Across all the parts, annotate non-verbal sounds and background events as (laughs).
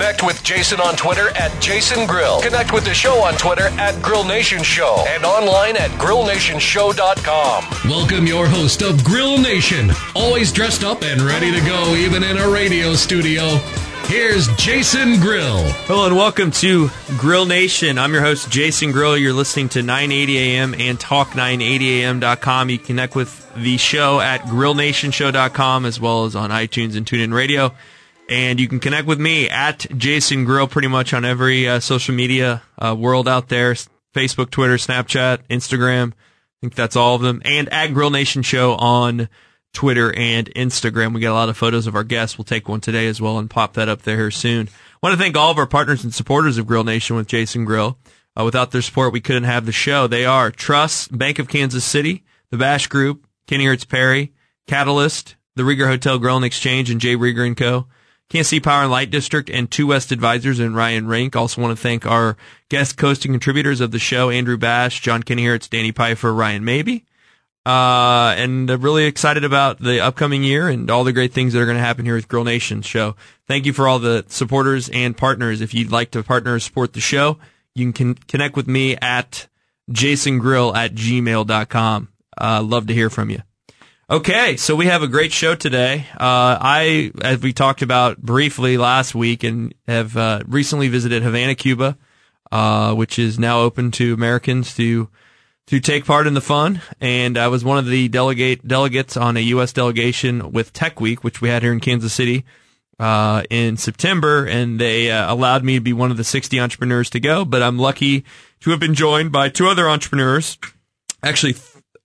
Connect with Jason on Twitter at Jason Grill. Connect with the show on Twitter at Grill Nation Show and online at grillnationshow.com. Welcome your host of Grill Nation, always dressed up and ready to go, even in a radio studio. Here's Jason Grill. Hello and welcome to Grill Nation. I'm your host, Jason Grill. You're listening to 980 AM and talk980am.com. You connect with the show at grillnationshow.com as well as on iTunes and TuneIn Radio. And you can connect with me at Jason Grill pretty much on every uh, social media uh, world out there Facebook, Twitter, Snapchat, Instagram. I think that's all of them. And at Grill Nation Show on Twitter and Instagram. We get a lot of photos of our guests. We'll take one today as well and pop that up there soon. I want to thank all of our partners and supporters of Grill Nation with Jason Grill. Uh, without their support, we couldn't have the show. They are Trust, Bank of Kansas City, the Bash Group, Kenny Hertz Perry, Catalyst, the Rieger Hotel Grill and Exchange, and Jay Rieger and Co. Kansas City Power and Light District and Two West Advisors and Ryan Rink. Also want to thank our guest host and contributors of the show, Andrew Bash, John Hertz, Danny Pfeiffer, Ryan Maybe. Uh, and I'm really excited about the upcoming year and all the great things that are going to happen here with Grill Nation show. Thank you for all the supporters and partners. If you'd like to partner or support the show, you can connect with me at jasongrill at gmail.com. Uh, love to hear from you. Okay, so we have a great show today. Uh, I, as we talked about briefly last week, and have uh, recently visited Havana, Cuba, uh, which is now open to Americans to to take part in the fun. And I was one of the delegate delegates on a U.S. delegation with Tech Week, which we had here in Kansas City uh, in September, and they uh, allowed me to be one of the 60 entrepreneurs to go. But I'm lucky to have been joined by two other entrepreneurs, actually.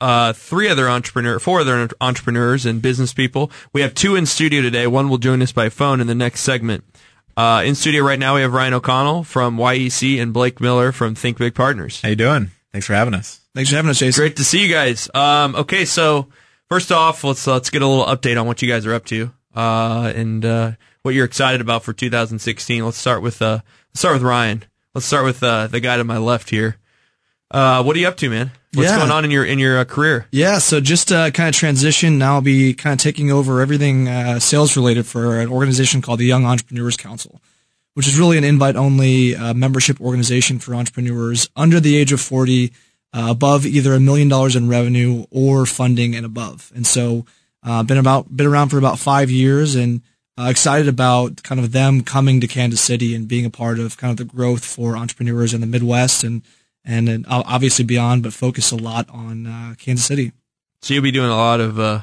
Uh, three other entrepreneur, four other entrepreneurs and business people. We have two in studio today. One will join us by phone in the next segment. Uh, in studio right now, we have Ryan O'Connell from YEC and Blake Miller from Think Big Partners. How you doing? Thanks for having us. Thanks for having us, Jason. Great to see you guys. Um, okay, so first off, let's let's get a little update on what you guys are up to uh, and uh, what you're excited about for 2016. Let's start with uh, let's start with Ryan. Let's start with uh, the guy to my left here. Uh, what are you up to, man? What's Yeah. going on in your in your uh, career? Yeah, so just uh, kind of transition. Now I'll be kind of taking over everything uh, sales related for an organization called the Young Entrepreneurs Council, which is really an invite only uh, membership organization for entrepreneurs under the age of 40, uh, above either a million dollars in revenue or funding and above. And so, uh, been about been around for about five years and uh, excited about kind of them coming to Kansas City and being a part of kind of the growth for entrepreneurs in the Midwest and and then obviously beyond, but focus a lot on uh, Kansas City. So you'll be doing a lot of uh,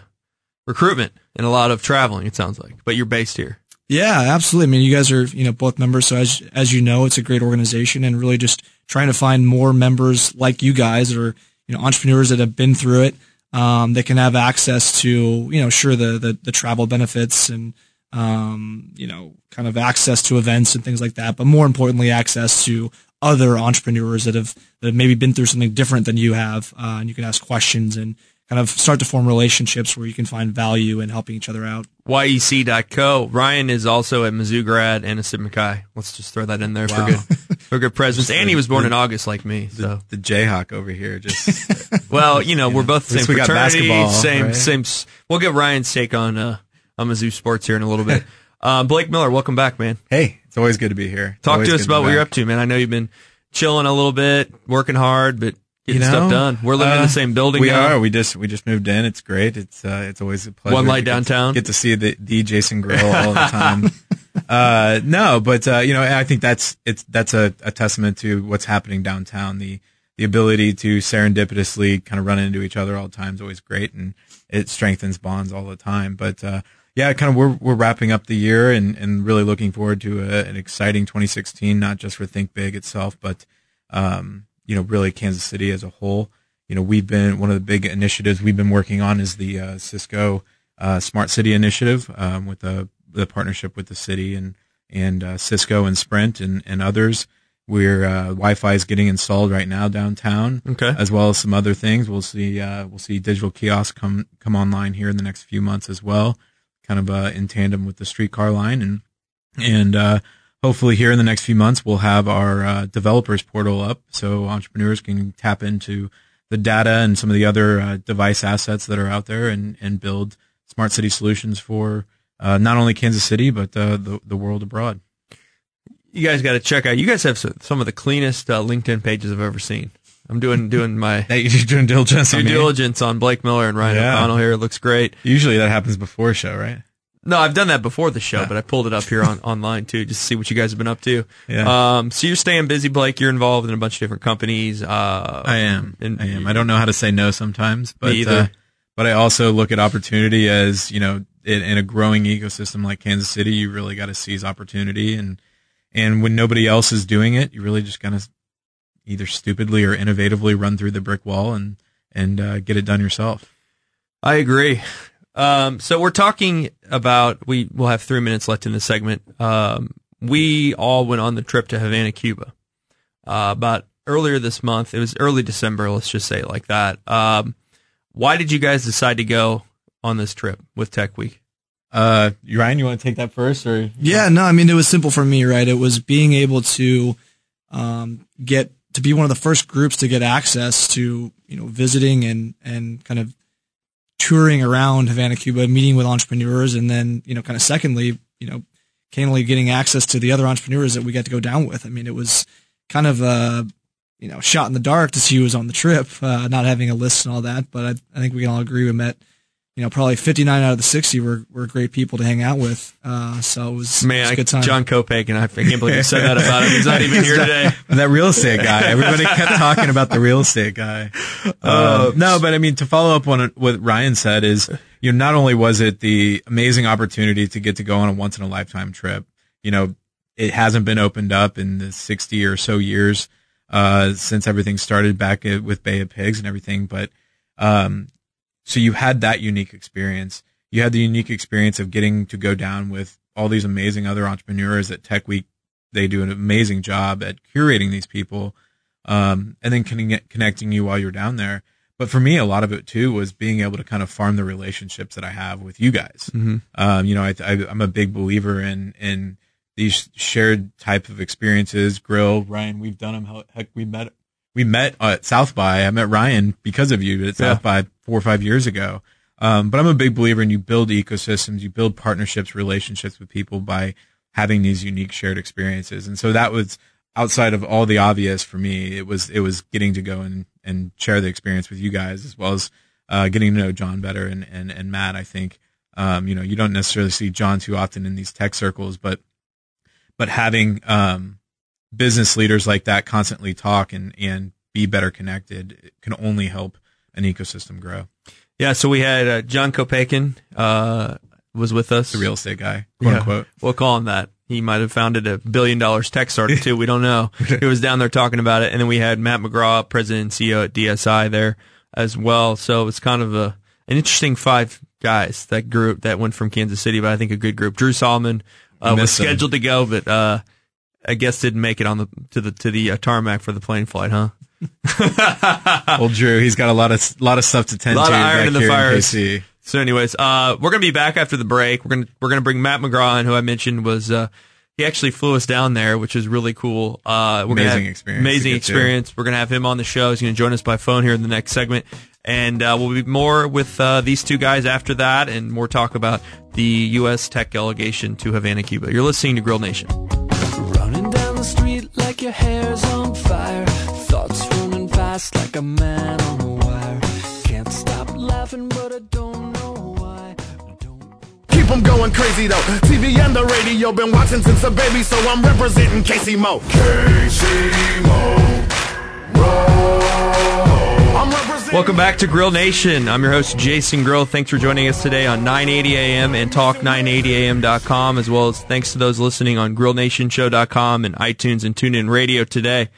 recruitment and a lot of traveling. It sounds like, but you're based here. Yeah, absolutely. I mean, you guys are, you know, both members. So as, as you know, it's a great organization and really just trying to find more members like you guys that are, you know, entrepreneurs that have been through it. Um, that can have access to, you know, sure, the, the, the travel benefits and, um, you know, kind of access to events and things like that. But more importantly, access to other entrepreneurs that have, that have maybe been through something different than you have. Uh, and you can ask questions and kind of start to form relationships where you can find value in helping each other out. YEC.co. Ryan is also at Mizzou grad and a Sigma Chi. Let's just throw that in there Wow. for good for good presence. And he was born in August like me. So The Jayhawk over here just (laughs) well, you know, we're both the same we got fraternity, basketball, same right? same. We'll get Ryan's take on uh, on Mizzou sports here in a little bit. um, (laughs) Blake Miller, welcome back, man. hey, it's always good to be here. Talk always to us about be what you're up to, man. I know you've been chilling a little bit, working hard, but getting You stuff done. We're living in uh, the same building. We now. are. We just we just moved in. It's great. It's uh, it's always a pleasure. One light to get to- downtown? Get to see the the Jason Grill all the time. (laughs) uh, no, but uh, you know, I think that's it's that's a, a testament to what's happening downtown. The the ability to serendipitously kind of run into each other all the time is always great, and it strengthens bonds all the time. But uh, yeah, kind of we're we're wrapping up the year and and really looking forward to a, an exciting 2016, not just for Think Big itself, but um, you know, really Kansas City as a whole. You know, we've been one of the big initiatives we've been working on is the uh, Cisco uh, Smart City Initiative um, with the the partnership with the city and and uh, Cisco and Sprint and, and others. Where uh, Wi-Fi is getting installed right now downtown, Okay. as well as some other things. We'll see. Uh, we'll see digital kiosks come come online here in the next few months as well, kind of uh, in tandem with the streetcar line, and and uh, hopefully here in the next few months we'll have our uh, developers portal up so entrepreneurs can tap into the data and some of the other uh, device assets that are out there and and build smart city solutions for uh, not only Kansas City but uh, the the world abroad. You guys got to check out. You guys have some of the cleanest LinkedIn pages I've ever seen. I'm doing doing my (laughs) you're doing diligence due on me. diligence on Blake Miller and Ryan Yeah. O'Connell here. It looks great. Usually that happens before a show, right? No, I've done that before the show, but I pulled it up here on online too, just to see what you guys have been up to. Yeah. Um, so you're staying busy, Blake. You're involved in a bunch of different companies. Uh, I am. and- I am. I don't know how to say no sometimes, but either. Uh, but I also look at opportunity as you know, in, in a growing ecosystem like Kansas City, you really got to seize opportunity, and and when nobody else is doing it, you really just kind of either stupidly or innovatively run through the brick wall and and uh, get it done yourself. I agree. Um, so we're talking about we will have three minutes left in this segment. Um, we all went on the trip to Havana, Cuba, uh, about earlier this month. It was early December. Let's just say it like that. Um, why did you guys decide to go on this trip with Tech Week? Uh, Ryan, you want to take that first, or Yeah, no, I mean it was simple for me, right? It was being able to um, get to be one of the first groups to get access to you know visiting and and kind of touring around Havana, Cuba, meeting with entrepreneurs, and then you know kind of secondly, you know, candidly getting access to the other entrepreneurs that we got to go down with. I mean, it was kind of a you know shot in the dark to see who was on the trip, uh, not having a list and all that. But I, I think we can all agree we met. You know, probably 59 out of the 60 were, were great people to hang out with. Uh, so it was, it Man, was I, a good time. John Kopak, and I can't believe you said that about him. He's not even here (laughs) today. that real estate guy. Everybody kept talking about the real estate guy. (laughs) Um, no, but I mean, to follow up on what Ryan said is, you know, not only was it the amazing opportunity to get to go on a once in a lifetime trip, you know, it hasn't been opened up in the 60 or so years, uh, since everything started back with Bay of Pigs and everything. But, um, so you had that unique experience. You had the unique experience of getting to go down with all these amazing other entrepreneurs at Tech Week. They do an amazing job at curating these people um, and then connect, connecting you while you're down there. But for me a lot of it too was being able to kind of farm the relationships that i have with you guys. Um, you know I, I, i'm a big believer in in these shared type of experiences grill ryan we've done them heck we met we met at south by. I met ryan because of you at Yeah. south by four or five years ago um, but i'm a big believer in you build ecosystems you build partnerships relationships with people by having these unique shared experiences. And so that was outside of all the obvious for me. It was, it was getting to go and, and share the experience with you guys as well as, uh, getting to know John better and, and, and Matt. I think, um, you know, you don't necessarily see John too often in these tech circles, but, but having, um, business leaders like that constantly talk and, and be better connected can only help an ecosystem grow. Yeah, so we had uh, John Kopakin uh, was with us. The real estate guy, quote Yeah. unquote. We'll call him that. He might have founded a billion dollars tech startup too. We don't know. (laughs) he was down there talking about it, and then we had Matt McGraw, president and CEO at DSI, there as well. So it's kind of a an interesting five guys that group that went from Kansas City, but I think a good group. Drew Solomon uh, was miss him. scheduled to go, but uh, I guess didn't make it on the to the to the uh, tarmac for the plane flight, huh? (laughs) Old Drew, he's got a lot of lot of stuff to tend Lot to of iron back in the here fires. in KC. So, anyways, uh, we're gonna be back after the break. We're gonna we're gonna bring Matt McGraw in, who I mentioned was uh, he actually flew us down there, which is really cool. Uh, we're gonna Amazing experience Amazing get to. experience. We're gonna have him on the show. He's gonna join us by phone here in the next segment, and uh, we'll be more with uh, these two guys after that, and more talk about the U.S. tech delegation to Havana, Cuba. You're listening to Grill Nation. Fast like a man on a wire. Can't stop laughing, but I don't know why. I don't Keep 'em going crazy though. TV and the radio, been watching since a baby, so I'm representing Casey Mo. Casey Mo. Welcome back to Grill Nation. I'm your host, Jason Grill. Thanks for joining us today on 980 AM and talk980am.com, as well as thanks to those listening on grillnationshow.com and iTunes and TuneIn Radio today.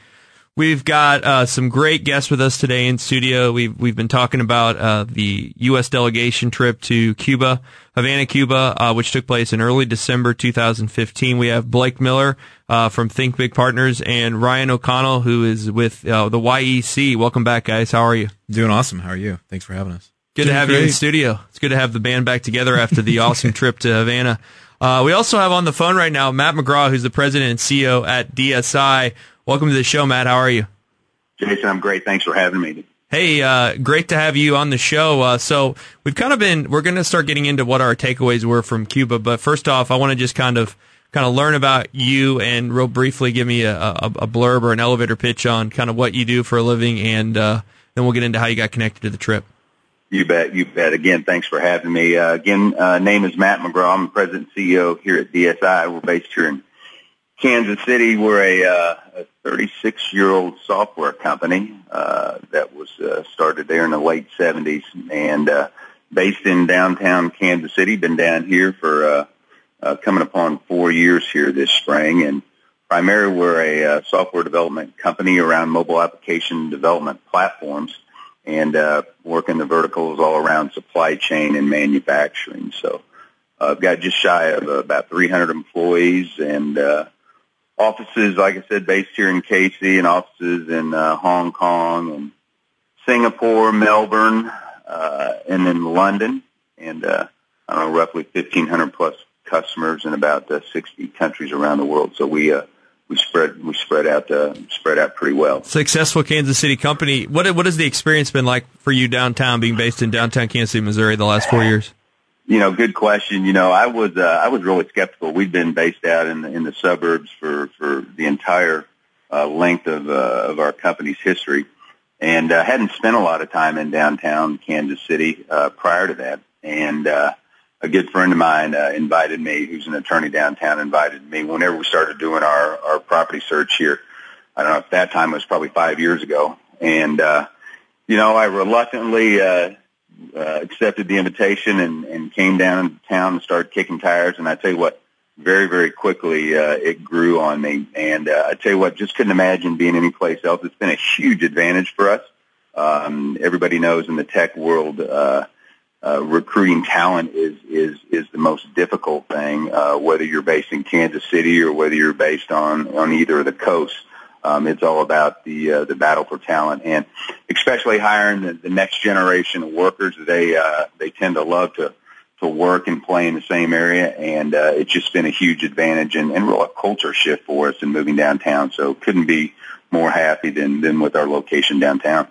We've got uh, some great guests with us today in studio. We've we've been talking about uh, the U.S. delegation trip to Cuba, Havana, Cuba, uh, which took place in early December 2015. We have Blake Miller uh, from Think Big Partners and Ryan O'Connell, who is with uh, the YEC. Welcome back, guys. How are you? Doing awesome. How are you? Thanks for having us. Good to have you in studio. It's good to have the band back together after the (laughs) awesome trip to Havana. Uh, we also have on the phone right now Matt McGraw, who's the president and CEO at DSI. Welcome to the show, Matt. How are you? Jason, I'm great. Thanks for having me. Hey, uh, great to have you on the show. Uh, so we've kind of been, we're going to start getting into what our takeaways were from Cuba. But first off, I want to just kind of, kind of learn about you and real briefly give me a, a, a, blurb or an elevator pitch on kind of what you do for a living. And, uh, then we'll get into how you got connected to the trip. You bet. You bet. Again, thanks for having me. Uh, again, uh, name is Matt McGraw. I'm the president and CEO here at DSI. We're based here in Kansas City. We're a, uh, a 36 year old software company uh, that was uh, started there in the late 70s and uh, based in downtown Kansas City. Been down here for uh, uh, coming upon four years here this spring, and primarily we're a uh, software development company around mobile application development platforms and uh, work in the verticals all around supply chain and manufacturing. So uh, I've got just shy of about 300 employees and uh, offices, like I said, based here in KC and offices in uh, Hong Kong and Singapore, Melbourne, uh, and in London. And uh, I don't know, roughly 1,500 plus customers in about uh, 60 countries around the world. So we uh, we spread we spread out uh, spread out pretty well. Successful Kansas City company. What what has the experience been like for you downtown, being based in downtown Kansas City, Missouri, the last four years? You know, good question. You know, I was uh, I was really skeptical. We'd been based out in the, in the suburbs for for the entire uh, length of uh, of our company's history, and uh, hadn't spent a lot of time in downtown Kansas City uh, prior to that. And uh, a good friend of mine uh, invited me, who's an attorney downtown, invited me whenever we started doing our our property search here. I don't know if that time was probably five years ago, and uh, you know I reluctantly uh, uh, accepted the invitation and, and came down to town and started kicking tires. And I tell you what, very very quickly uh, it grew on me, and uh, I tell you what, just couldn't imagine being any place else. It's been a huge advantage for us. Um, everybody knows in the tech world. Uh, uh, recruiting talent is is is the most difficult thing. Uh, whether you're based in Kansas City or whether you're based on on either of the coasts, um, it's all about the uh, the battle for talent, and especially hiring the, the next generation of workers. They uh, they tend to love to to work and play in the same area, and uh, it's just been a huge advantage and, and real a culture shift for us in moving downtown. So couldn't be more happy than than with our location downtown.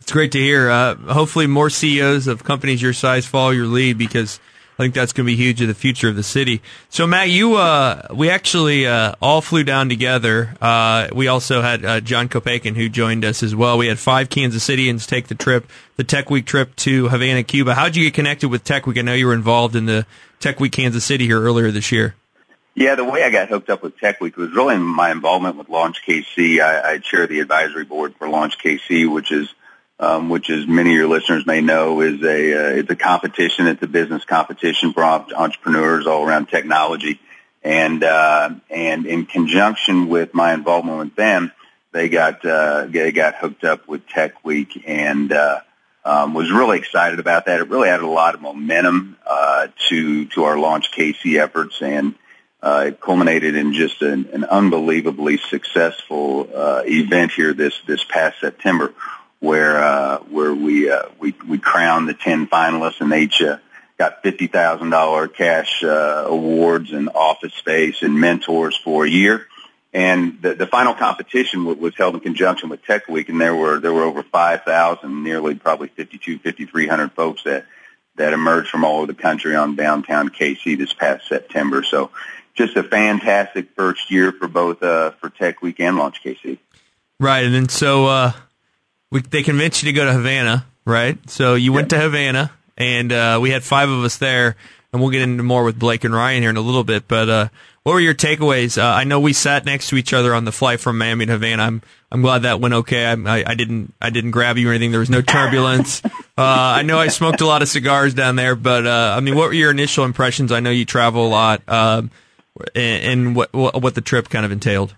It's great to hear. Uh, hopefully, more CEOs of companies your size follow your lead because I think that's going to be huge to the future of the city. So, Matt, you uh, we actually uh, all flew down together. Uh, we also had uh, John Kopakin who joined us as well. We had five Kansas Citians take the trip, the Tech Week trip to Havana, Cuba. How did you get connected with Tech Week? I know you were involved in the Tech Week Kansas City here earlier this year. Yeah, the way I got hooked up with Tech Week was really my involvement with Launch KC. I, I chair the advisory board for Launch KC, which is um, which, as many of your listeners may know, is a uh, it's a competition. It's a business competition for entrepreneurs all around technology, and uh, and in conjunction with my involvement with them, they got uh, they got hooked up with Tech Week and. Uh, um, was really excited about that. It really added a lot of momentum uh, to to our launch KC efforts, and uh, it culminated in just an, an unbelievably successful uh, event here this this past September, where uh, where we uh, we we crowned the ten finalists, and they each uh, got fifty thousand dollar cash uh, awards and office space and mentors for a year. And the, the final competition was held in conjunction with Tech Week, and there were there were over five thousand, nearly probably fifty two, fifty three hundred folks that that emerged from all over the country on downtown KC this past September. So, just a fantastic first year for both uh, for Tech Week and Launch KC. Right, and then so. Uh we, they convinced you to go to Havana, right? So you went to Havana, and uh, we had five of us there, and we'll get into more with Blake and Ryan here in a little bit. But uh, what were your takeaways? Uh, I know we sat next to each other on the flight from Miami to Havana. I'm I'm glad that went okay. I, I, I didn't I didn't grab you or anything. There was no (laughs) turbulence. Uh, I know I smoked a lot of cigars down there, but uh, I mean, what were your initial impressions? I know you travel a lot, um, and, and what what the trip kind of entailed.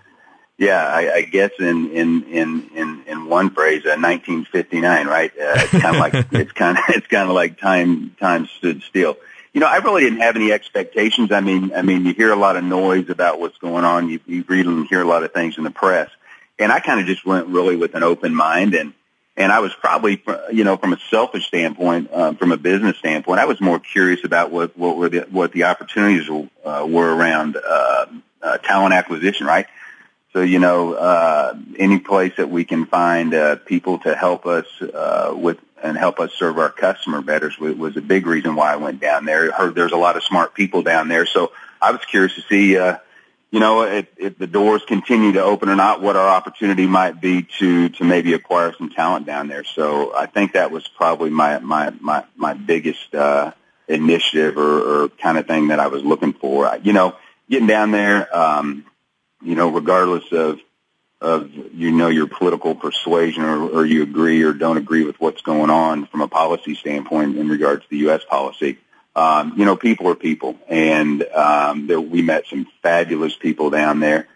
Yeah, I, I guess in in in in, in one phrase, uh, 1959, right? Uh, it's kind of (laughs) like it's kind of (laughs) it's kind of like time time stood still. You know, I really didn't have any expectations. I mean, I mean, you hear a lot of noise about what's going on. You, you read and hear a lot of things in the press, and I kind of just went really with an open mind and. And I was probably, you know, from a selfish standpoint, um, from a business standpoint, I was more curious about what what were the what the opportunities uh, were around uh, uh, talent acquisition, right? So, you know, uh, any place that we can find uh, people to help us uh, with and help us serve our customer better was, a big reason why I went down there. I heard there's a lot of smart people down there, so I was curious to see, uh, you know, if, if the doors continue to open or not, what our opportunity might be to to maybe acquire some talent down there. So I think that was probably my my my my biggest uh, initiative or, or kind of thing that I was looking for. You know, getting down there. Um, you know, regardless of of you know your political persuasion or, or you agree or don't agree with what's going on from a policy standpoint in regards to the U.S. policy. Um, you know, people are people, and um, there, we met some fabulous people down there,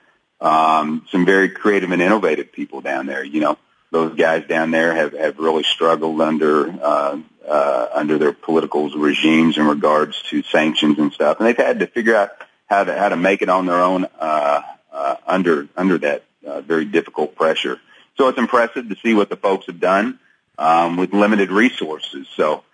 um, some very creative and innovative people down there. You know, those guys down there have have really struggled under uh, uh, under their political regimes in regards to sanctions and stuff, and they've had to figure out how to how to make it on their own. Uh, uh, under under that uh, very difficult pressure. So it's impressive to see what the folks have done um, with limited resources. So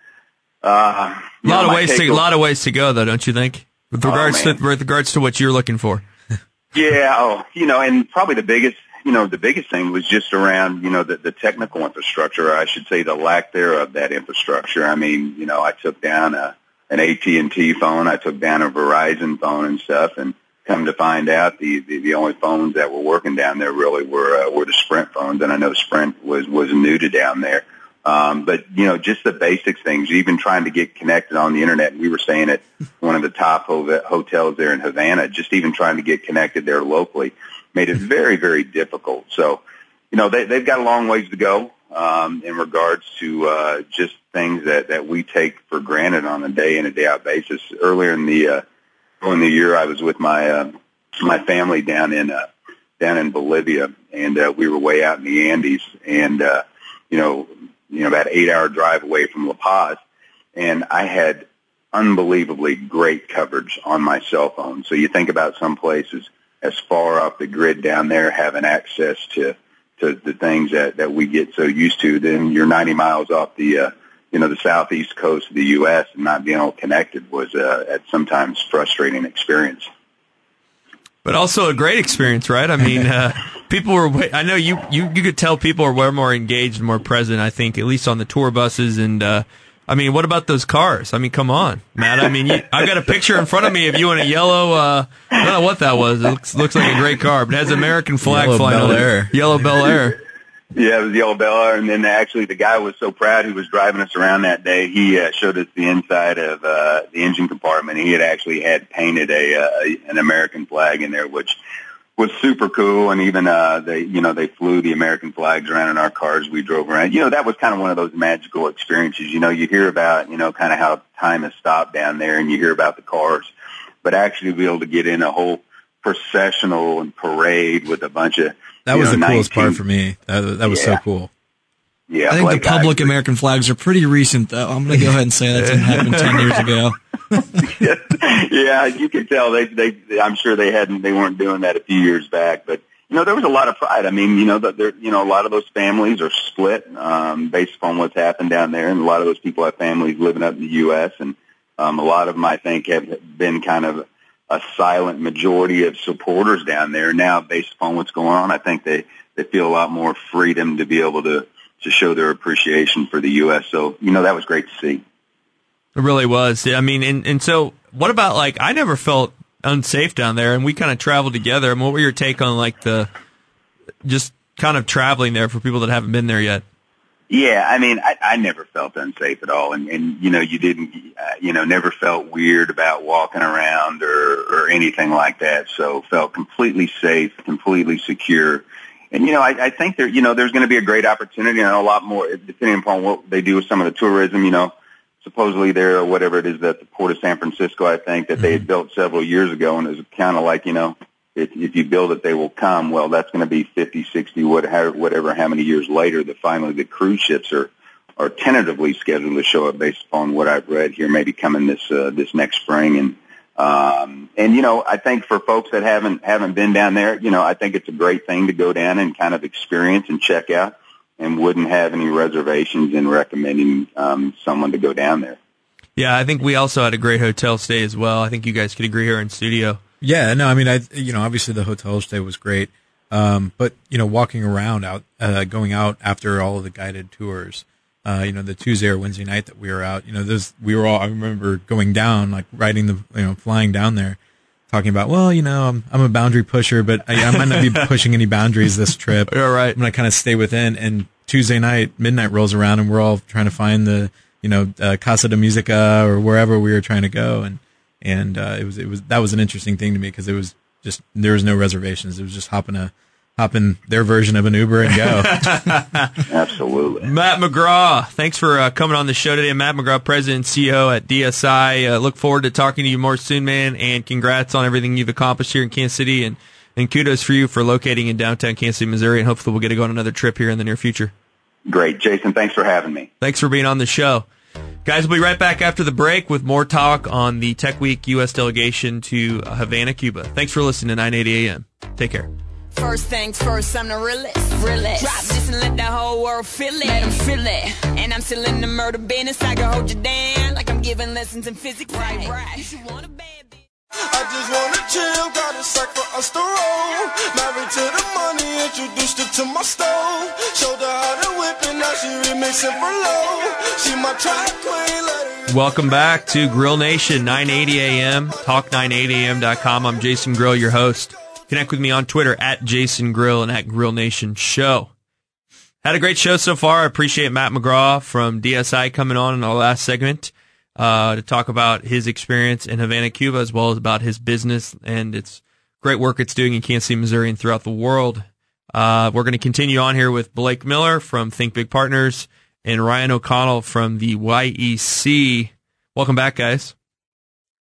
uh, a lot know, of ways to a lot of ways to go, though, don't you think? With oh, regards oh, to with regards to what you're looking for. (laughs) yeah, oh, you know, and probably the biggest you know, the biggest thing was just around, you know, the, the technical infrastructure, I should say the lack thereof that infrastructure. I mean, you know, I took down a, an AT&T phone, I took down a Verizon phone and stuff, and come to find out, the, the, the only phones that were working down there really were, uh, were the Sprint phones. And I know Sprint was, was new to down there. Um, but you know, just the basic things, even trying to get connected on the internet. We were staying at one of the top hotels there in Havana, just even trying to get connected there locally made it very, very difficult. So, you know, they, they've got a long ways to go, um, in regards to, uh, just things that, that we take for granted on a day in a day out basis. Earlier in the, uh, in the year I was with my uh, my family down in uh, down in Bolivia, and uh, we were way out in the Andes, and uh, you know, you know, about eight hour drive away from La Paz, and I had unbelievably great coverage on my cell phone. So you think about some places as far off the grid down there having access to to the things that that we get so used to, then you're 90 miles off the uh, you know, the southeast coast of the U.S. and not being all connected was uh, at sometimes frustrating experience. But also a great experience, right? I mean, uh, (laughs) people were. I know you, you you could tell people are way more engaged, more present. I think at least on the tour buses and. Uh, I mean, what about those cars? I mean, come on, Matt. I mean, you, I've got a picture in front of me of you in a yellow. Uh, I don't know what that was. It looks, looks like a great car, but it has American flag yellow flying Bel on it. Yellow Bel Air. Yeah, it was Yellow Bel and then actually the guy was so proud he was driving us around that day. He uh, showed us the inside of uh, the engine compartment. He had actually had painted a uh, an American flag in there, which was super cool. And even uh, they, you know, they flew the American flags around in our cars. We drove around. You know, that was kind of one of those magical experiences. You know, you hear about, you know, kind of how time has stopped down there, and you hear about the cars, but actually be able to get in a whole processional and parade with a bunch of that was know, the coolest 19, part for me. That, that was yeah. so cool. Yeah, I think the public American flags are pretty recent, though. I'm going to go ahead and say that didn't happen ten years ago. (laughs) yeah, you can tell they, they, I'm sure they hadn't, they weren't doing that a few years back, but you know, there was a lot of pride. I mean, you know, that there, you know, a lot of those families are split, um, based upon what's happened down there, and a lot of those people have families living up in the U.S., and um, a lot of them, I think, have been kind of a silent majority of supporters down there. Now, based upon what's going on, I think they they feel a lot more freedom to be able to to show their appreciation for the U.S. So, you know, that was great to see. It really was. I mean, and and so what about like I never felt unsafe down there, and we kind of traveled together. I mean, what were your take on like the just kind of traveling there for people that haven't been there yet? Yeah, I mean, I, I never felt unsafe at all, and and you know, you didn't, uh, you know, never felt weird about walking around or or anything like that. So felt completely safe, completely secure, and you know, I, I think there, you know, there's going to be a great opportunity and a lot more depending upon what they do with some of the tourism. You know, supposedly there or whatever it is that the port of San Francisco, I think that mm-hmm. they had mm-hmm. built several years ago, and it was kind of like you know if, if you build it, they will come. Well, that's going to be 50, 60, whatever, whatever, how many years later that finally the cruise ships are, are tentatively scheduled to show up based upon what I've read here, maybe coming this, uh, this next spring. And, um, and you know, I think for folks that haven't, haven't been down there, you know, I think it's a great thing to go down and kind of experience and check out and wouldn't have any reservations in recommending, um, someone to go down there. Yeah, I think we also had a great hotel stay as well. I think you guys could agree here in studio. Yeah, no, I mean, I you know, obviously the hotel stay was great, um, but you know, walking around out, uh, going out after all of the guided tours, uh, you know, the Tuesday or Wednesday night that we were out, you know, those we were all. I remember going down, like riding the, you know, flying down there, talking about, well, you know, I'm I'm a boundary pusher, but I, I might not be (laughs) pushing any boundaries this trip. You're right. I'm gonna kind of stay within. And Tuesday night, midnight rolls around, and we're all trying to find the, you know, uh, Casa de Musica or wherever we were trying to go, and and uh, it was it was that was an interesting thing to me because it was just there was no reservations. It was just hopping a hopping their version of an Uber and go. (laughs) Absolutely. Matt McGraw, thanks for uh, coming on the show today. Matt McGraw, President and CEO at DSI. Uh, look forward to talking to you more soon, man. And congrats on everything you've accomplished here in Kansas City. And, and kudos for you for locating in downtown Kansas City, Missouri. And hopefully we'll get to go on another trip here in the near future. Great. Jason, thanks for having me. Thanks for being on the show. Guys, we'll be right back after the break with more talk on the Tech Week U.S. delegation to Havana, Cuba. Thanks for listening to 980 AM. Take care. First things first, I'm the realest. realest. Drop this and let the whole world feel it. Let them feel it. And I'm still in the murder business. I can hold you down like I'm giving lessons in physics. Right, right. You should want a bad I just wanna chill, got a sack for us to roll. Married to the money, introduced her to my stove. Showed her how to whip it, now she remixing for low. She my track queen, Welcome back to Grill Nation, 980 AM, talk980am.com. I'm Jason Grill, your host. Connect with me on Twitter at Jason Grill and at Grill Nation Show. Had a great show so far. I appreciate Matt McGraw from DSI coming on in our last segment uh, to talk about his experience in Havana, Cuba, as well as about his business and its great work it's doing in Kansas City, Missouri, and throughout the world. Uh, we're going to continue on here with Blake Miller from Think Big Partners and Ryan O'Connell from the YEC. Welcome back, guys.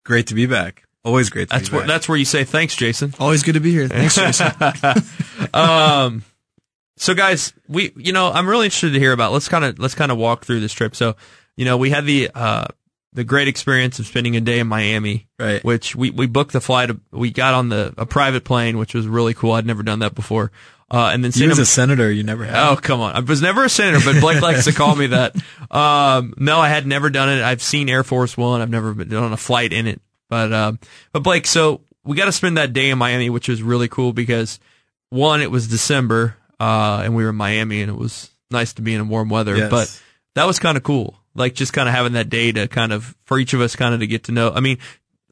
great to be back. Always great to That's be where back. that's where you say thanks, Jason. Always good to be here. Thanks, Jason. (laughs) um, so guys, we, you know, I'm really interested to hear about, let's kind of, let's kind of walk through this trip. So, you know, we had the, uh, the great experience of spending a day in Miami, Right. Which we, we booked the flight. We got on the, a private plane, which was really cool. I'd never done that before. Uh, and then you seeing as a senator, you never had. Oh, come on. I was never a senator, but Blake (laughs) likes to call me that. Um, no, I had never done it. I've seen Air Force One. I've never been on a flight in it. But, um, but Blake, so we got to spend that day in Miami, which was really cool because one, it was December, uh, and we were in Miami and it was nice to be in a warm weather, Yes. but that was kind of cool. Like just kind of having that day to kind of, for each of us kind of to get to know. I mean,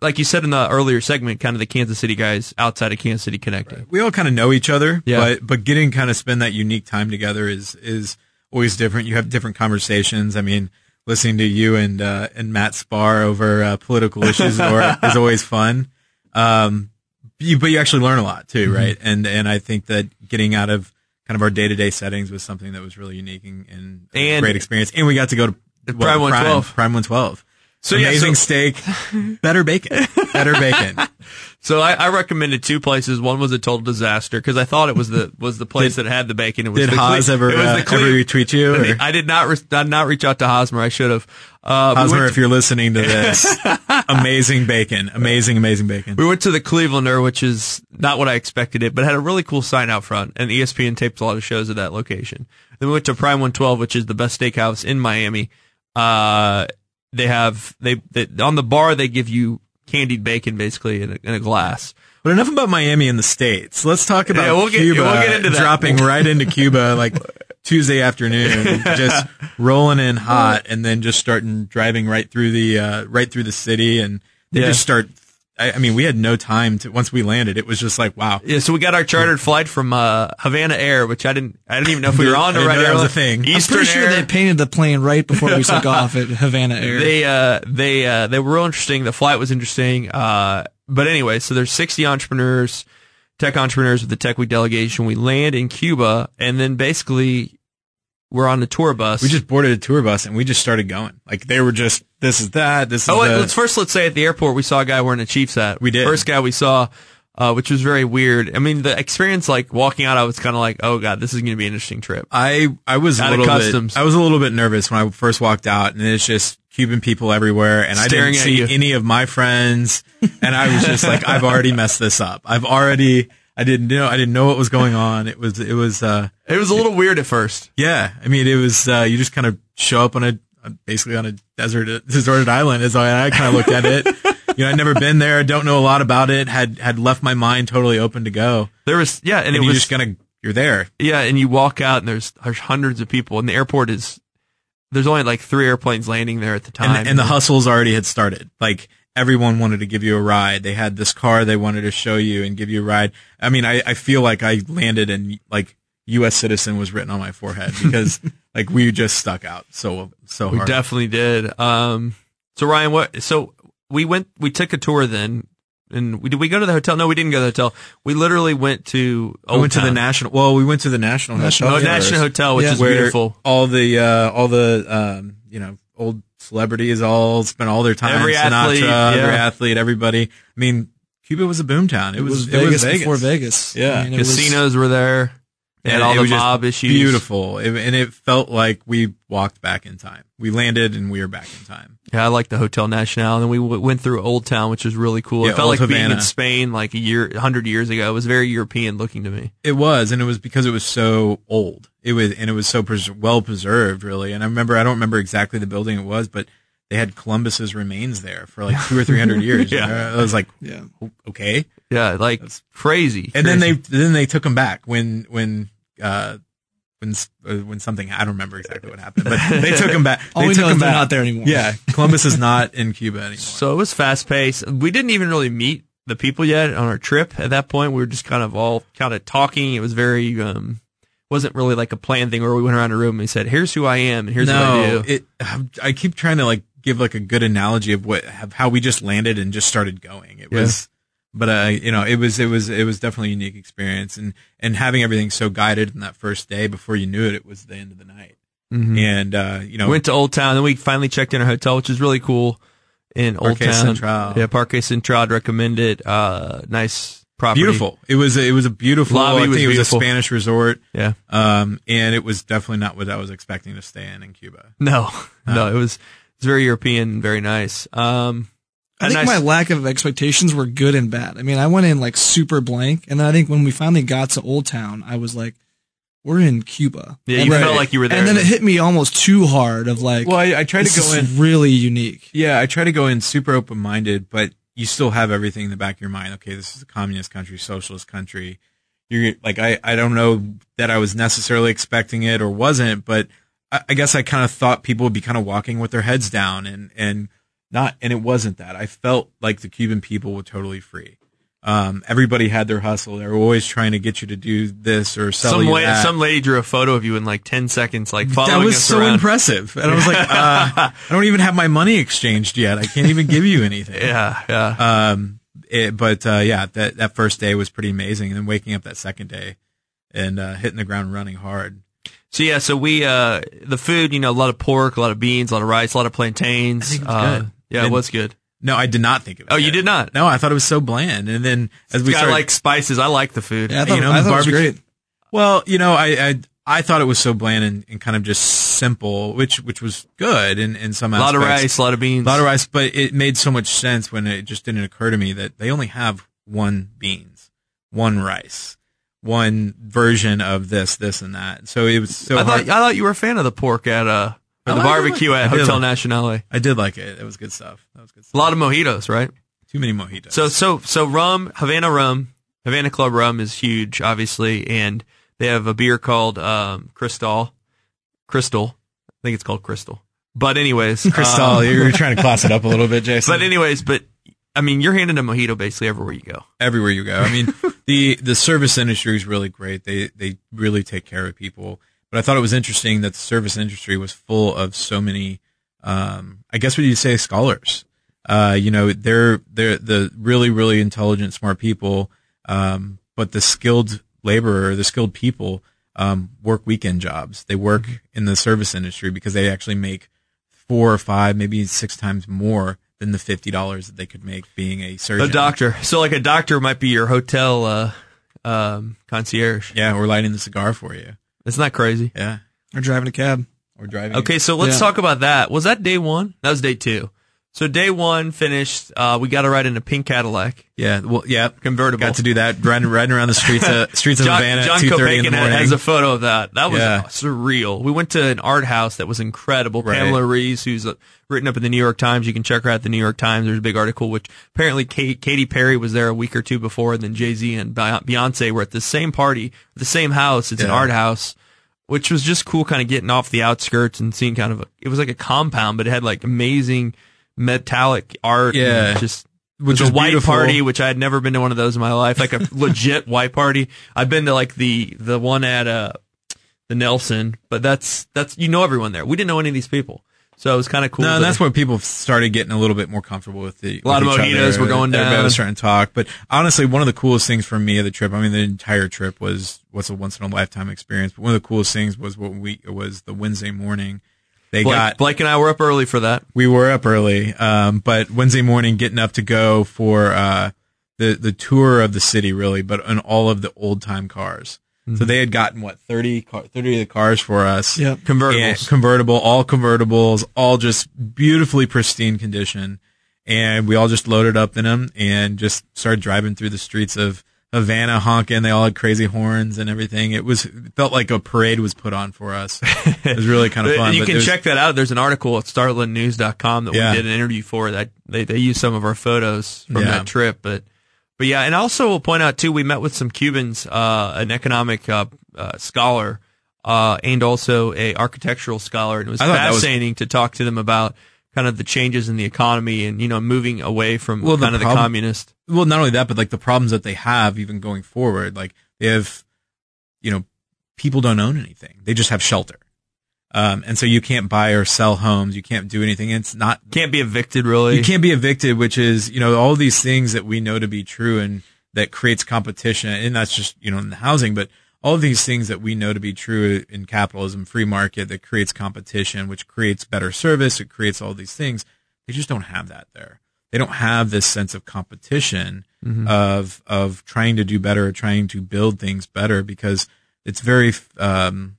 like you said in the earlier segment, kind of the Kansas City guys outside of Kansas City connecting. we all kind of know each other, Yeah. but but getting kind of spend that unique time together is is always different. You have different conversations. I mean, listening to you and uh, and Matt spar over uh, political issues or, (laughs) is always fun. Um, you, but you actually learn a lot too, right? And and I think that getting out of kind of our day to day settings was something that was really unique and, and, a And- great experience. And we got to go to what, Prime 112. Prime one twelve. So, yeah, amazing so- steak, (laughs) better bacon, better bacon. (laughs) So I, I recommended two places. One was a total disaster because I thought it was the was the place that had the bacon. It was Did the Haas Cle- ever it was uh, the Cle- ever retweet you? Or? I did not. Re- did not reach out to Hosmer. I should have. Uh, we Hosmer, went if you're listening to this, (laughs) amazing bacon, amazing, amazing bacon. We went to the Clevelander, which is not what I expected it, but had a really cool sign out front, and ESPN taped a lot of shows at that location. Then we went to Prime 112, which is the best steakhouse in Miami. Uh, they have they, they on the bar they give you candied bacon basically in a, in a glass. But enough about Miami and the states. Let's talk about Yeah, we'll get- Cuba. we'll get into that. Dropping right into (laughs) Cuba like Tuesday afternoon, just (laughs) rolling in hot, and then just starting driving right through the uh, right through the city, and they Yeah. just start. I, I mean, we had no time to. Once we landed, it was just like wow. Yeah, so we got our chartered flight from uh, Havana Air, which I didn't I didn't even know if we were on I the right know that was a thing. I'm I'm Eastern pretty sure they painted the plane right before we took off at Havana (laughs) Air. They uh they uh they were real interesting. The flight was interesting. Uh but anyway, so there's 60 entrepreneurs, tech entrepreneurs with the Tech Week delegation. We land in Cuba and then basically we're on the tour bus. We just boarded a tour bus and we just started going. Like they were just this is that this is Oh, wait, let's first let's say at the airport we saw a guy wearing a Chiefs hat. We did. First guy we saw uh, which was very weird. I mean, the experience, like walking out, I was kind of like, oh god, this is going to be an interesting trip. I I was Out a little customs. bit I was a little bit nervous when I first walked out, and it's just Cuban people everywhere, and I didn't see you. any of my friends, (laughs) and I was just like, I've already messed this up. I've already I didn't know I didn't know what was going on. It was it was uh It was a little weird at first. yeah. I mean, it was uh you just kind of show up on a basically on a desert deserted island is how I kind of looked at it. (laughs) You know, I'd never been there, don't know a lot about it, had had left my mind totally open to go. There was yeah, and, And, it you was just gonna you're there. yeah, and you walk out and there's there's hundreds of people, and the airport is there's only like three airplanes landing there at the time, and, and the hustles already had started. Like everyone wanted to give you a ride. They had this car they wanted to show you and give you a ride. I mean, I, I feel like I landed and like U.S. citizen was written on my forehead because (laughs) like we just stuck out so so We definitely did. Um, so Ryan, what? So we went, we took a tour then, and we did we go to the hotel? No, we didn't go to the hotel. We literally went to. I Old went to the national. Well, we went to the national National- hotel. National Hotel, which Yeah. is where beautiful. all the uh, all the um, you know old celebrities all spent all their time. Every Sinatra, athlete, every athlete, everybody. I mean, Cuba was a boomtown. It, It was, it Vegas, was Vegas before Vegas. Yeah. I mean, it was- Casinos were there. They had And all it the was just mob issues. Beautiful, It- and it felt like we walked back in time. We landed and we were back in time. Yeah, I like the Hotel National. And then we w- went through Old Town, which was really cool. Yeah, it felt Old like being in Spain like a year, hundred years ago. It was very European looking to me. It was, and it was because it was so old. It was, and it was so pres- well preserved, really. And I remember, I don't remember exactly the building it was, but they had Columbus's remains there for like two or three hundred (laughs) years. Yeah. I was like, Yeah. Okay. Yeah, like crazy. And then they, then they took him back when, when, uh, when, uh, when something, I don't remember exactly what happened, but they took him back. (laughs) All they we took know him is they're back. not there anymore. Yeah. (laughs) Columbus is not in Cuba anymore. So it was fast paced. We didn't even really meet the people yet on our trip at that point. We were just kind of all kind of talking. It was very, um, wasn't really like a planned thing where we went around a room and we said, here's who I am and here's what I do. It, I keep trying to like give like a good analogy of what of how we just landed and just started going. It Yeah. was, but uh, you know, it was it was it was definitely a unique experience, and and having everything so guided in that first day before you knew it, it was the end of the night, Mhm. and uh, you know, went to Old Town. Then we finally checked in our hotel, which is really cool in Old Parque Town. Central. Yeah, Parque Central. I'd recommend it. Uh, nice property. beautiful. It was a, it was a beautiful. Lobby I think it was beautiful. a Spanish resort. Yeah. Um, and it was definitely not what I was expecting to stay in in Cuba. No, (laughs) no, it was it was very European, very nice. Um, I think nice- my lack of expectations were good and bad. I mean, I went in like super blank, and then I think when we finally got to Old Town, I was like, "We're in Cuba." Yeah, and you then- felt like you were there. And then it hit me almost too hard. Of like, Well, I, I tried to go in. really unique. Yeah, I try to go in super open minded, but you still have everything in the back of your mind. Okay, this is a communist country, socialist country. You're like, I, I don't know that I was necessarily expecting it or wasn't, but I, I guess I kind of thought people would be kind of walking with their heads down and, and not, and it wasn't that. I felt like the Cuban people were totally free. Um, everybody had their hustle. They were always trying to get you to do this or sell some that. some lady drew a photo of you in like ten seconds, like following that was so around. impressive. And I was like, uh, I don't even have my money exchanged yet. I can't even give you anything. (laughs) Yeah, yeah. Um, it, but uh, yeah, that that first day was pretty amazing, and then waking up that second day and uh, hitting the ground running hard. So yeah, so we uh the food, you know, a lot of pork, a lot of beans, a lot of rice, a lot of plantains. I think it was good. Yeah, it was good. No, I did not think of it. Oh, you did not? No, I thought it was so bland. And then as we Got started, like spices. I like the food. Yeah, I thought, You know, I the thought it was great. well, you know, I, I I thought it was so bland and, and kind of just simple, which which was good in in some a lot of rice, a lot of beans. A lot of rice, but it made so much sense when it just didn't occur to me that they only have one beans, one rice, one version of this, this, and that. So it was so I hard. thought I thought you were a fan of the pork at uh or the barbecue at Hotel like- Nationale. I did like it. It was good stuff. That was good A lot of mojitos, right? Too many mojitos. So so so rum, Havana rum, Havana Club rum is huge, obviously, and they have a beer called um, Cristal. Crystal, I think it's called Crystal. But anyways, (laughs) Crystal, um, you're trying to class it up a little bit, Jason. but anyways, but I mean, you're handing a mojito basically everywhere you go. everywhere you go. I mean, (laughs) the the service industry is really great. They they really take care of people. But I thought it was interesting that the service industry was full of so many, um, I guess what you say, scholars. Uh, you know, they're they're the really really intelligent, smart people. Um, but the skilled laborer, the skilled people, um, work weekend jobs. They work in the service industry because they actually make four or five, maybe six times more than the fifty dollars that they could make being a surgeon. A doctor. So like a doctor might be your hotel uh, um, concierge. Yeah, or lighting the cigar for you. Isn't that crazy? Yeah, Or driving a cab. or driving. Okay, so let's Yeah. talk about that. Was that day one? That was day two. So day one finished. Uh, we got to ride in a pink Cadillac Yeah, well, yeah, convertible. got to do that riding, riding around the streets of (laughs) streets of John, Havana John at two thirty in the morning. has a photo of that. That was Yeah. surreal. We went to an art house that was incredible. Right. Pamela Reese, who's uh, written up in the New York Times. You can check her out at the New York Times. There's a big article, which apparently Kate, Katy Perry was there a week or two before, and then Jay Z and Beyonce were at the same party, the same house. It's an art house, which was just cool, kind of getting off the outskirts and seeing kind of. A, it was like a compound, but it had like amazing metallic art. Yeah. just Which was a white beautiful. party, which I had never been to one of those in my life, like a (laughs) legit white party. I've been to like the the one at uh the Nelson, but that's that's you know everyone there. We didn't know any of these people, so it was kind of cool. No, that's when people started getting a little bit more comfortable with the. A lot of mojitos other. were going Everybody down. was starting to talk. But honestly, one of the coolest things for me of the trip, I mean, the entire trip was was a once in a lifetime experience. But one of the coolest things was what we was the Wednesday morning. They Blake, got Blake and I were up early for that. we were up early, um, but Wednesday morning getting up to go for uh, the the tour of the city, really, but on all of the old time cars. So they had gotten what 30, car, 30 of the cars for us. Yep. Convertibles. And convertible, all convertibles, all just beautifully pristine condition. And we all just loaded up in them and just started driving through the streets of Havana honking. They all had crazy horns and everything. It was, it felt like a parade was put on for us. It was really kind (laughs) of fun. you can check that out. There's an article at startlandnews.com that Yeah. we did an interview for that they, they used some of our photos from Yeah. that trip. But, but yeah, and also we'll point out too, we met with some Cubans, uh, an economic, uh, uh, scholar, uh, and also a architectural scholar. And it was I that was- fascinating to talk to them about kind of the changes in the economy and, you know, moving away from Well, the kind of the communist. well, not only that, but like the problems that they have even going forward. Like they have, you know, people don't own anything; they just have shelter, um, and so you can't buy or sell homes. You can't do anything. It's not Can't be evicted really. you can't be evicted, which is you know all these things that we know to be true and that creates competition, and that's just you know in the housing, but all these things that we know to be true in capitalism, free market, that creates competition, which creates better service, it creates all these things. They just don't have that there. They don't have this sense of competition of of trying to do better, trying to build things better, because it's very um,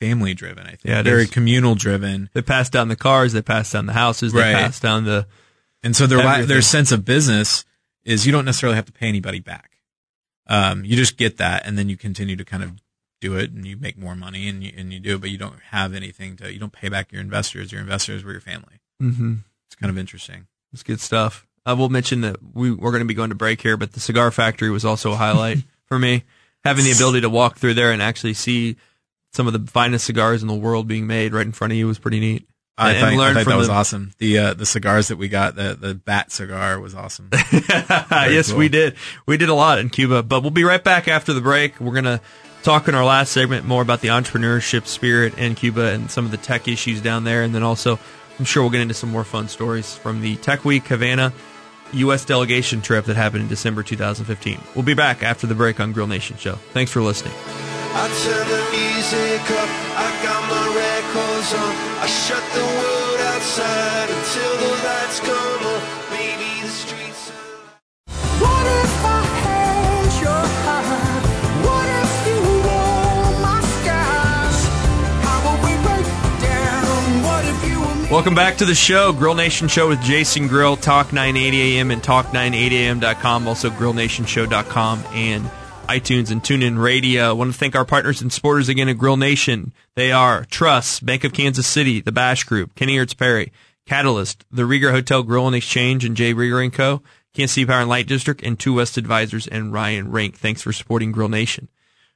family driven. I think Yeah, very is. communal driven. They pass down the cars, they pass down the houses, they Right. pass down the, And so their Everything. their sense of business is you don't necessarily have to pay anybody back. Um, you just get that, and then you continue to kind of do it, and you make more money, and you and you do it, but you don't have anything to. You don't pay back your investors. Your investors were your family. mm-hmm. It's kind of interesting. It's good stuff. I will mention that we we're going to be going to break here, but the cigar factory was also a highlight (laughs) for me. Having the ability to walk through there and actually see some of the finest cigars in the world being made right in front of you was pretty neat. I And- thought, and I thought from that was awesome. The uh, the cigars that we got, the the bat cigar was awesome. (laughs) yes, cool. we did. We did a lot in Cuba, but we'll be right back after the break. We're going to talk in our last segment more about the entrepreneurship spirit in Cuba and some of the tech issues down there. And then also, I'm sure we'll get into some more fun stories from the Tech Week Havana U.S. delegation trip that happened in December 2015. We'll be back after the break on Grill Nation Show. Thanks for listening. I turn the music up, I got my records on. I shut the world outside until the lights come on. Maybe the streets. What if I held your heart? What if you wore my scars? How would we break down? What if you were me? Welcome back to the show, Grill Nation Show with Jason Grill, Talk 980 AM and Talk980am.com, also GrillNationShow.com and iTunes and TuneIn Radio. I want to thank our partners and supporters again at Grill Nation. They are Truss, Bank of Kansas City, The Bash Group, Kennyhertz Perry, Catalyst, The Rieger Hotel Grill and Exchange, and J. Rieger & Co., Kansas City Power and Light District, and Two West Advisors and Ryan Rank. Thanks for supporting Grill Nation.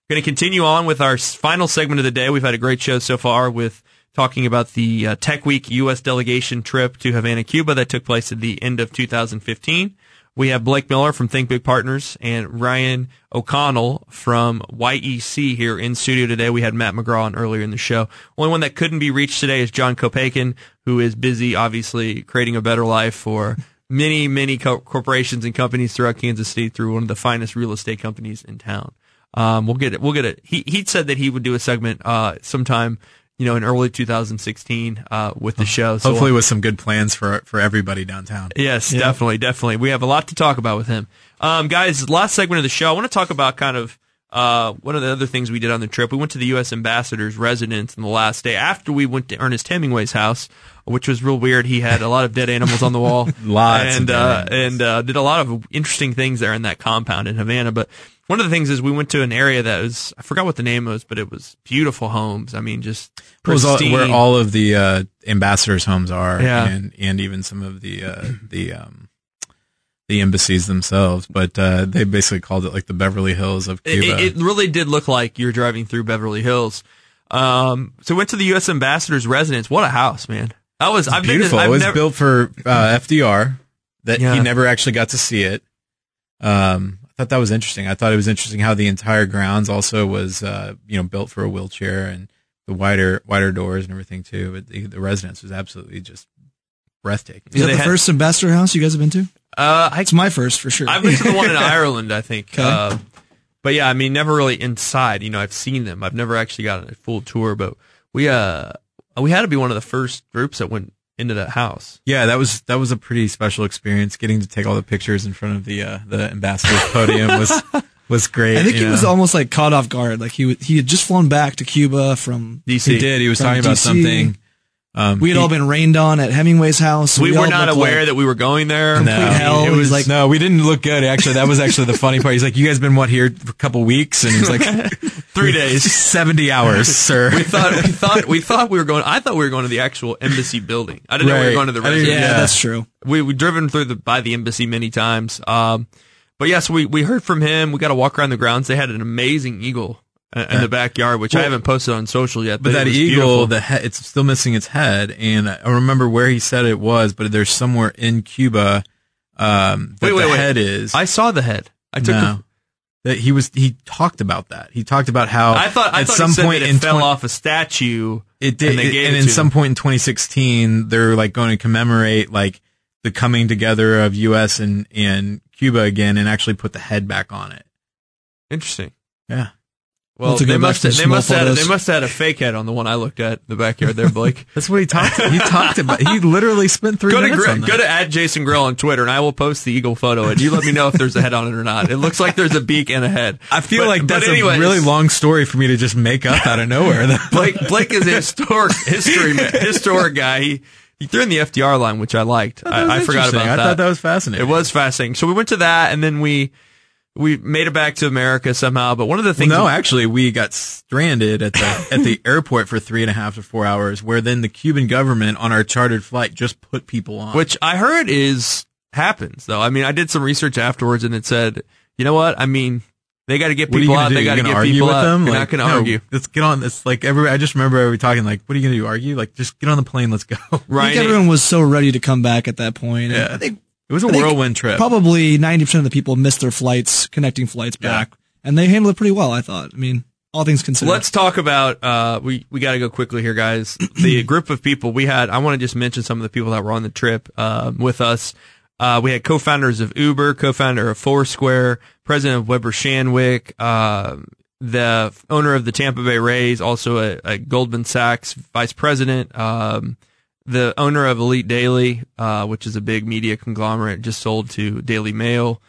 We're Going to continue on with our final segment of the day. We've had a great show so far with talking about the uh, Tech Week U.S. delegation trip to Havana, Cuba that took place at the end of 2015. We have Blake Miller from Think Big Partners and Ryan O'Connell from YEC here in studio today. We had Matt McGraw on earlier in the show. Only one that couldn't be reached today is John Kopakin, who is busy, obviously, creating a better life for many, many co- corporations and companies throughout Kansas City through one of the finest real estate companies in town. Um, we'll get it. We'll get it. He he said that he would do a segment uh, sometime you know, in early 2016 uh, with the show. So Hopefully, with some good plans for for everybody downtown. Yes, definitely, definitely. We have a lot to talk about with him. Um, guys, last segment of the show, I want to talk about kind of uh, one of the other things we did on the trip. We went to the U.S. ambassador's residence on the last day after we went to Ernest Hemingway's house, which was real weird. He had a lot of dead animals on the wall, (laughs) Lots and uh, and uh, did a lot of interesting things there in that compound in Havana. But one of the things is we went to an area that was I forgot what the name was, but it was beautiful homes. I mean, just was all, where all of the uh, ambassadors' homes are, Yeah. and and even some of the uh, the um, the embassies themselves. But uh, they basically called it like the Beverly Hills of Cuba. it, it really did look like you're driving through Beverly Hills. Um, so we went to the U.S. ambassador's residence. What a house, man! That was I've beautiful. To, I've it was never, built for uh, FDR. That Yeah. he never actually got to see it. Um, I thought that was interesting. I thought it was interesting how the entire grounds also was, uh, you know, built for a wheelchair and the wider wider doors and everything too. But the, the residence was absolutely just breathtaking. Is that the had- first ambassador house you guys have been to? Uh, I, It's my first for sure. I've been to the one in (laughs) Ireland, I think. Uh, but yeah, I mean, never really inside. You know, I've seen them. I've never actually gotten a full tour, but we uh we had to be one of the first groups that went into that house. Yeah, that was that was a pretty special experience. Getting to take all the pictures in front of the uh, the ambassador's (laughs) podium was was great. I think he was almost like caught off guard. Like he wa- he had just flown back to Cuba from DC. He did. He was talking about DC. something. Um, We had he- all been rained on at Hemingway's house. We, were not aware like- that we were going there. Complete I mean, hell. It was like- No, we didn't look good. Actually, that was actually the funny part. He's like, "You guys been what here for a couple weeks?" And he's like, (laughs) three days. (laughs) seventy hours, (laughs) sir." We thought we thought we thought we were going. I thought we were going to the actual embassy building. I didn't know we Right. were going to the I residence. Yeah, Yeah. that's true. we we driven through the by the embassy many times. Um, but yes, we we heard from him. We got to walk around the grounds. They had an amazing eagle in the backyard, which I haven't posted on social yet. But it that eagle, beautiful. the he- it's still missing its head, and I remember where he said it was, but there's somewhere in Cuba um, that Wait, wait, the wait. head is. I saw the head. I took. no. A, that he was he talked about that. He talked about how I thought I at thought some point it fell 20 off a statue. It did, and they and, it in some him. point in 2016, they're like going to commemorate like the coming together of U.S. and and Cuba again, and actually put the head back on it. Interesting. Yeah, Well, to they must have, they must have, they must have had a fake head on the one I looked at in the backyard there, Blake. (laughs) that's what he talked. he talked about. He (laughs) literally spent three go to minutes Gr- on that. go to at Jason Grill on Twitter, and I will post the eagle photo, and you let me know if there's a head on it or not. It looks like there's a beak and a head. I feel But- like that's anyways, a really long story for me to just make up out of nowhere. (laughs) Blake Blake is a historic history historic guy. He he threw in the FDR line, which I liked. Oh, I, I forgot about I that. I thought that was fascinating. It was fascinating. So we went to that, and then we we made it back to America somehow. But one of the Well, things, no, actually, we got stranded at the at the (laughs) airport for three and a half to four hours, where then the Cuban government on our chartered flight just put people on. which I heard is happens though. I mean, I did some research afterwards, and it said, you know what? I mean, they got to get what are you people gonna out. do? They got to get argue people with out. them? You're Like, not going to no, argue, Let's get on. It's like every. I just remember we talking like, what are you gonna do? Argue? Like, just get on the plane. Let's go. I right? think everyone was so ready to come back at that point. and Yeah. I think It was a whirlwind trip. probably 90% of the people missed their flights, connecting flights Yeah. back. And they handled it pretty well, I thought. I mean, all things considered. Let's talk about. Uh, we we got to go quickly here, guys. (clears throat) The group of people we had. I want to just mention some of the people that were on the trip uh, with us. Uh, we had co-founders of Uber, co-founder of Foursquare, president of Weber Shandwick, uh, the owner of the Tampa Bay Rays, also a, a Goldman Sachs vice president, um, the owner of Elite Daily, uh, which is a big media conglomerate, just sold to Daily Mail.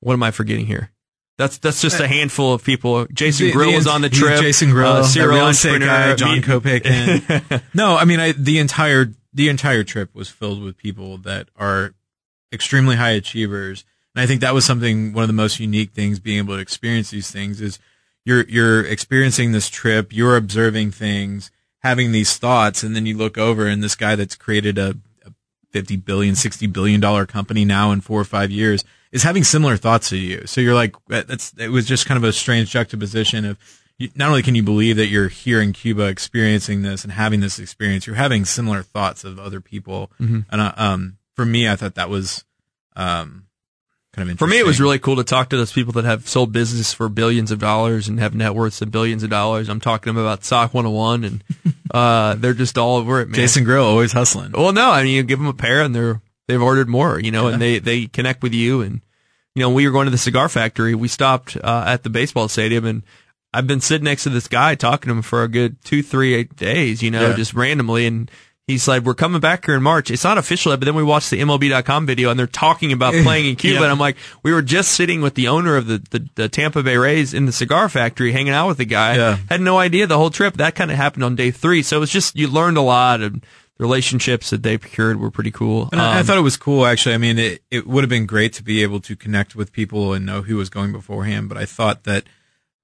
What am I forgetting here? That's that's just a handful of people. Jason The- Grill the- was on the trip. Jason Grill, uh, serial entrepreneur, guy, John Kopic. (laughs) no, I mean I, the entire the entire trip was filled with people that are extremely high achievers, and I think that was something one of the most unique things being able to experience these things is you're you're experiencing this trip, you're observing things, having these thoughts, and then you look over and this guy that's created a, a 50 billion, 60 billion dollar company now in four or five years is having similar thoughts to you. So you're like, that's, it was just kind of a strange juxtaposition of you, not only can you believe that you're here in Cuba experiencing this and having this experience, you're having similar thoughts of other people. And, uh, um, for me, I thought that was, um, kind of For me, it was really cool to talk to those people that have sold business for billions of dollars and have net worths of billions of dollars. I'm talking to them about SOC 101, and (laughs) uh, they're just all over it, man. Jason Grill always hustling. Well, no, I mean, you give them a pair, and they're they've ordered more, you know, and they they connect with you, and you know, we were going to the cigar factory. We stopped uh, at the baseball stadium, and I've been sitting next to this guy talking to him for a good two, three eight days, you know, Yeah. just randomly. And he's like, we're coming back here in March. It's not official yet, but then we watched the MLB.com video and they're talking about (laughs) playing in Cuba. Yeah. And I'm like, we were just sitting with the owner of the, the, the Tampa Bay Rays in the cigar factory, hanging out with the guy. Yeah. Had no idea the whole trip. That kind of happened on day three. So it's just, you learned a lot and the relationships that they procured were pretty cool. And I, I Um, thought it was cool, actually. I mean, it, it would have been great to be able to connect with people and know who was going beforehand, but I thought that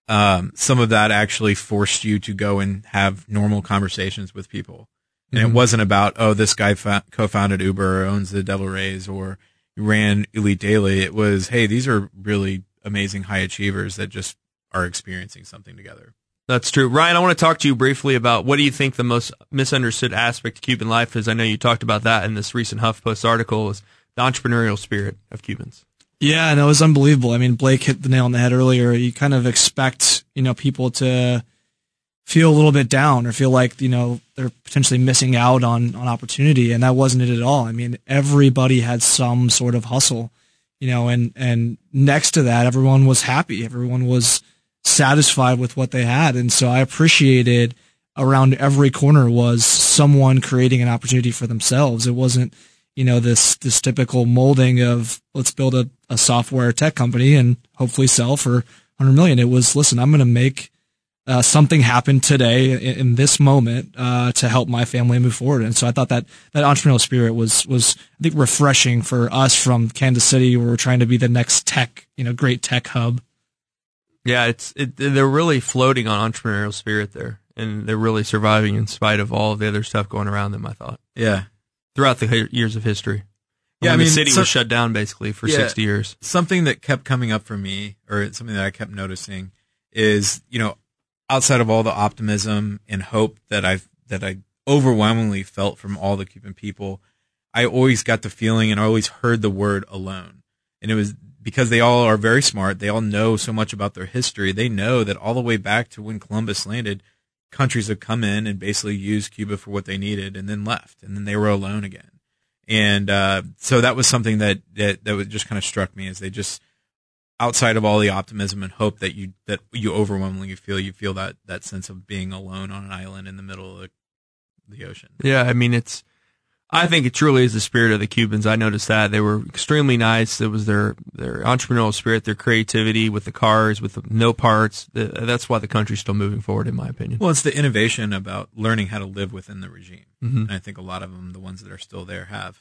um, some of that actually forced you to go and have normal conversations with people. And Mm-hmm. it wasn't about, oh, this guy fa- co-founded Uber or owns the Devil Rays or ran Elite Daily. It was, hey, these are really amazing high achievers that just are experiencing something together. That's true. Ryan, I want to talk to you briefly about what do you think the most misunderstood aspect of Cuban life is? I know you talked about that in this recent HuffPost article is the entrepreneurial spirit of Cubans. Yeah, no, it was unbelievable. I mean, Blake hit the nail on the head earlier. You kind of expect, you know, people to feel a little bit down or feel like, you know, they're potentially missing out on, on opportunity. And that wasn't it at all. I mean, everybody had some sort of hustle, you know, and, and next to that, everyone was happy. Everyone was satisfied with what they had. And so I appreciated around every corner was someone creating an opportunity for themselves. It wasn't, you know, this, this typical molding of let's build a, a software tech company and hopefully sell for 100 million. It was, listen, I'm going to make uh, something happened today in, in this moment uh, to help my family move forward. And so I thought that that entrepreneurial spirit was was I think refreshing for us from Kansas City, where we're trying to be the next tech, you know, great tech hub. Yeah, it's it, they're really floating on entrepreneurial spirit there, and they're really surviving in spite of all of the other stuff going around them. I thought Yeah. throughout the years of history. Yeah, I mean, the city so- was shut down basically for Yeah. sixty years. something that kept coming up for me, or something that I kept noticing, is you know, outside of all the optimism and hope that I've that I overwhelmingly felt from all the Cuban people, I always got the feeling and I always heard the word alone, and it was because they all are very smart. They all know so much about their history. They know that all the way back to when Columbus landed, countries have come in and basically used Cuba for what they needed and then left, and then they were alone again and uh, so that was something that that that was just kind of struck me as they just outside of all the optimism and hope that you that you overwhelmingly feel you feel that that sense of being alone on an island in the middle of the, the ocean. Yeah, I mean it's. I think it truly is the spirit of the Cubans. I noticed that they were extremely nice. It was their their entrepreneurial spirit, their creativity with the cars, with the no parts. That's why the country's still moving forward, in my opinion. Well, it's the innovation about learning how to live within the regime, Mhm. and I think a lot of them, the ones that are still there, have.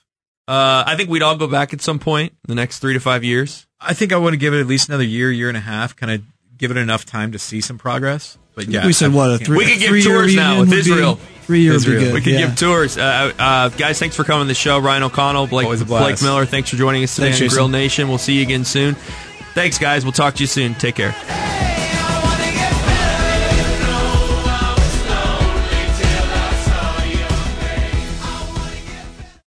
Uh, I think we'd all go back at some point in the next three to five years. I think I want to give it at least another year, year and a half, kind of give it enough time to see some progress. But yeah, we said I what a three. We could give tours now with would be- Israel. Three year would be Israel. good. We could yeah. give tours. Uh, uh, guys, thanks for coming to the show. Ryan O'Connell, Blake, Always a blast. Blake Miller, thanks for joining us today Thanks, on Grill Nation. We'll see you again soon. Thanks, guys. We'll talk to you soon. Take care.